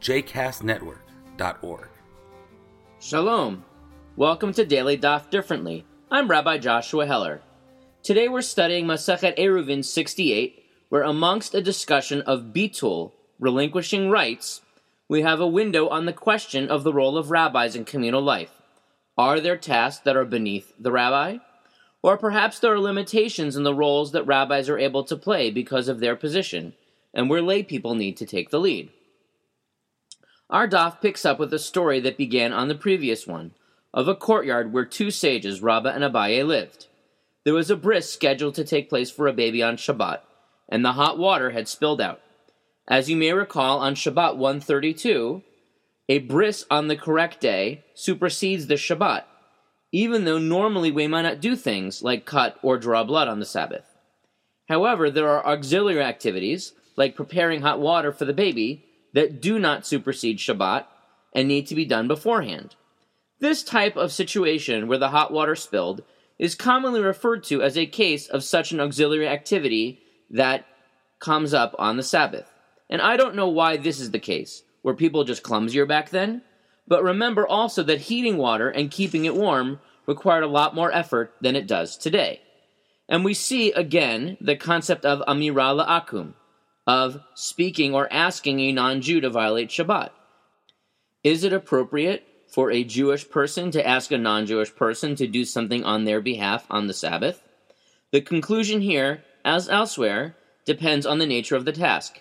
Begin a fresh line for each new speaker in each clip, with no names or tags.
jcastnetwork.org.
Shalom. Welcome to Daily Daf Differently. I'm Rabbi Joshua Heller. Today we're studying Masachet Eruvin 68, where amongst a discussion of bitul, relinquishing rights, we have a window on the question of the role of rabbis in communal life. Are there tasks that are beneath the rabbi? Or perhaps there are limitations in the roles that rabbis are able to play because of their position, and where lay people need to take the lead. Daf picks up with a story that began on the previous one, of a courtyard where two sages, Rabbah and Abaye, lived. There was a bris scheduled to take place for a baby on Shabbat, and the hot water had spilled out. As you may recall, on Shabbat 132, a bris on the correct day supersedes the Shabbat, even though normally we might not do things like cut or draw blood on the Sabbath. However, there are auxiliary activities, like preparing hot water for the baby, that do not supersede Shabbat and need to be done beforehand. This type of situation where the hot water spilled is commonly referred to as a case of such an auxiliary activity that comes up on the Sabbath. And I don't know why this is the case. Were people just clumsier back then? But remember also that heating water and keeping it warm required a lot more effort than it does today. And we see again the concept of amira la'akum, of speaking or asking a non Jew to violate Shabbat. Is it appropriate for a Jewish person to ask a non Jewish person to do something on their behalf on the Sabbath? The conclusion here, as elsewhere, depends on the nature of the task.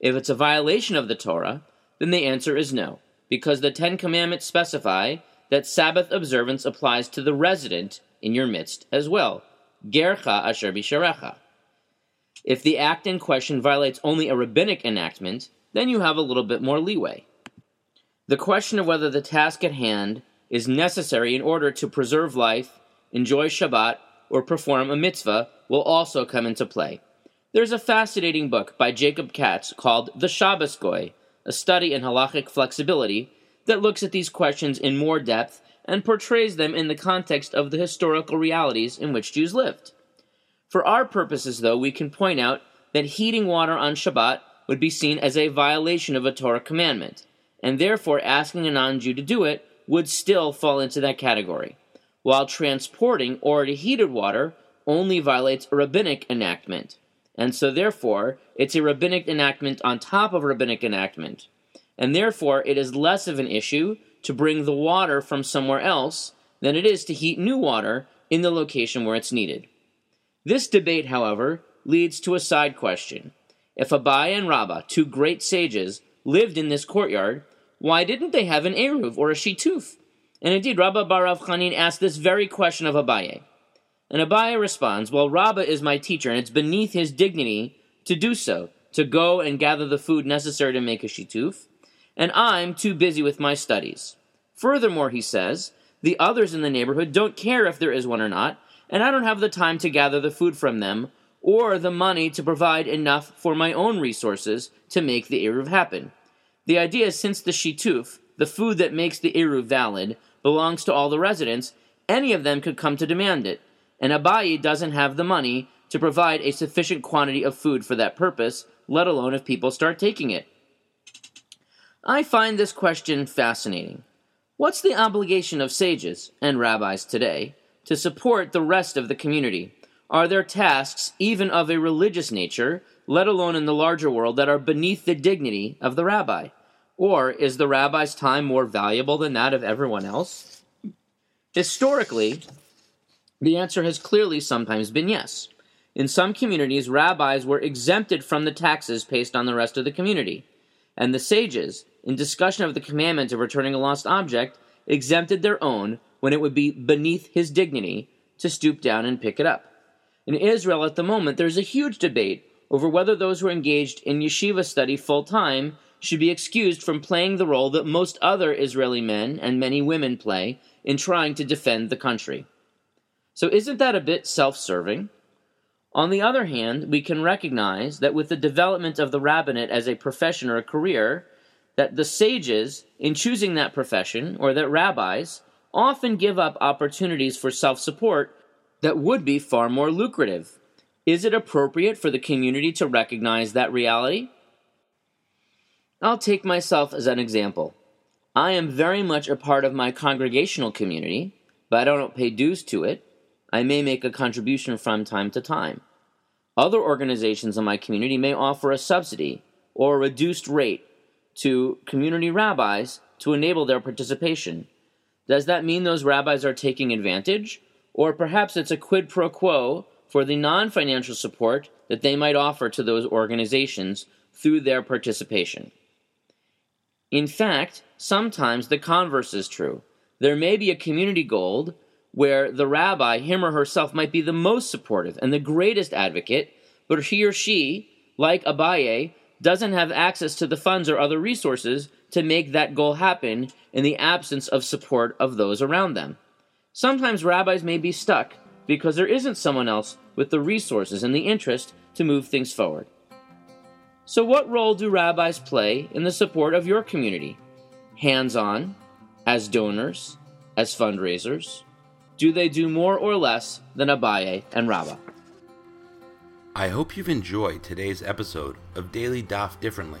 If it's a violation of the Torah, then the answer is no, because the Ten Commandments specify that Sabbath observance applies to the resident in your midst as well. Gercha asher bisharecha. If the act in question violates only a rabbinic enactment, then you have a little bit more leeway. The question of whether the task at hand is necessary in order to preserve life, enjoy Shabbat, or perform a mitzvah will also come into play. There's a fascinating book by Jacob Katz called The Shabbos Goy, a study in halachic flexibility, that looks at these questions in more depth and portrays them in the context of the historical realities in which Jews lived. For our purposes, though, we can point out that heating water on Shabbat would be seen as a violation of a Torah commandment, and therefore asking a non Jew to do it would still fall into that category, while transporting already heated water only violates a rabbinic enactment, and so therefore it's a rabbinic enactment on top of rabbinic enactment, and therefore it is less of an issue to bring the water from somewhere else than it is to heat new water in the location where it's needed. This debate, however, leads to a side question. If Abaye and Rabbah, two great sages, lived in this courtyard, why didn't they have an Eruv or a Shituf? And indeed, Rabbah bar Rav Chanan asked this very question of Abaye. And Abaye responds, Well, Rabbah is my teacher, and it's beneath his dignity to do so, to go and gather the food necessary to make a Shituf, and I'm too busy with my studies. Furthermore, he says, the others in the neighborhood don't care if there is one or not, and I don't have the time to gather the food from them or the money to provide enough for my own resources to make the Eruv happen. The idea is since the Shituf, the food that makes the Eruv valid, belongs to all the residents, any of them could come to demand it, and Abaye doesn't have the money to provide a sufficient quantity of food for that purpose, let alone if people start taking it. I find this question fascinating. What's the obligation of sages and rabbis today to support the rest of the community? Are there tasks, even of a religious nature, let alone in the larger world, that are beneath the dignity of the rabbi? Or is the rabbi's time more valuable than that of everyone else? Historically, the answer has clearly sometimes been yes. In some communities, rabbis were exempted from the taxes paid on the rest of the community, and the sages, in discussion of the commandment of returning a lost object, exempted their own when it would be beneath his dignity to stoop down and pick it up. In Israel at the moment, there's a huge debate over whether those who are engaged in yeshiva study full time should be excused from playing the role that most other Israeli men and many women play in trying to defend the country. So, isn't that a bit self serving? On the other hand, we can recognize that with the development of the rabbinate as a profession or a career, that the sages, in choosing that profession, or that rabbis, often give up opportunities for self support that would be far more lucrative. Is it appropriate for the community to recognize that reality? I'll take myself as an example. I am very much a part of my congregational community, but I don't pay dues to it. I may make a contribution from time to time. Other organizations in my community may offer a subsidy or a reduced rate to community rabbis to enable their participation. Does that mean those rabbis are taking advantage? Or perhaps it's a quid pro quo for the non financial support that they might offer to those organizations through their participation. In fact, sometimes the converse is true. There may be a community gold where the rabbi, him or herself, might be the most supportive and the greatest advocate, but he or she, like Abaye, doesn't have access to the funds or other resources to make that goal happen in the absence of support of those around them. Sometimes rabbis may be stuck because there isn't someone else with the resources and the interest to move things forward. So, what role do rabbis play in the support of your community? Hands on, as donors, as fundraisers? Do they do more or less than Abaye and Rabbah?
I hope you've enjoyed today's episode of Daily Daf Differently,